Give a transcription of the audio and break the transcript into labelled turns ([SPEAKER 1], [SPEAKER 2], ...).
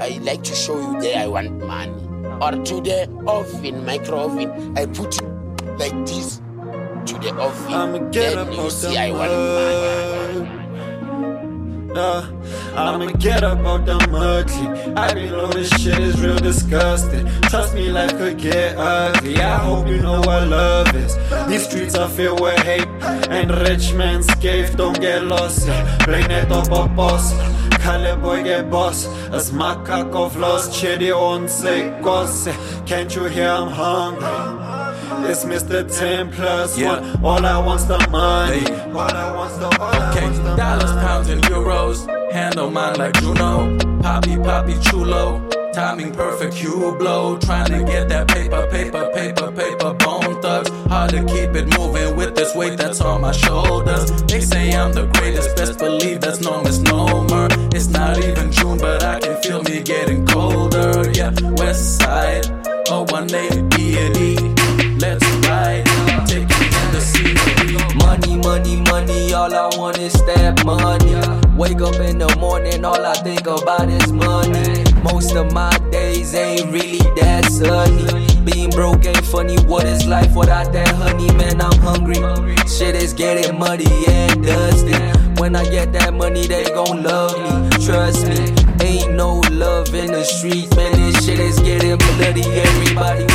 [SPEAKER 1] I like to show you there I want money. Or to the oven, micro oven, I put it like this to the oven.
[SPEAKER 2] I'ma get
[SPEAKER 1] then
[SPEAKER 2] up
[SPEAKER 1] you see I want money.
[SPEAKER 2] Uh, I'ma get up out the mud. clean. I be know this shit is real disgusting. Trust me, life could get ugly. I hope you know what love is. These streets are filled with hate, and rich man's cave don't get lost. Yeah. Blame it up a boss. Kale boy get boss. As of lost, chitty on say gosse. Can't you hear I'm hungry? It's Mr. 10 plus
[SPEAKER 3] Yeah.
[SPEAKER 2] one. All I want's the money.
[SPEAKER 3] Hey.
[SPEAKER 2] All I want's the all I
[SPEAKER 3] Okay,
[SPEAKER 2] want's the
[SPEAKER 3] dollars, pounds, and euros. Handle mine like Juno. Poppy, poppy, chulo. Timing perfect, you blow. Trying to get that paper, paper, paper, paper. Bone thugs. Hard to keep it moving with this weight that's on my shoulders. They say I'm the greatest, best believe that's no misnomer. Yeah, West Side. Oh, 180 B and E. Let's ride. Take it in the sea.
[SPEAKER 4] Money, money, money, all I want is that money. Wake up in the morning, all I think about is money. Most of my days ain't really that sunny. Being broke ain't funny, what is life without that honey? Man, I'm hungry. Shit is getting muddy and dusty. When I get that money, they gon' love me. Trust me, ain't no love in the streets, man. This shit is getting bloody. Everybody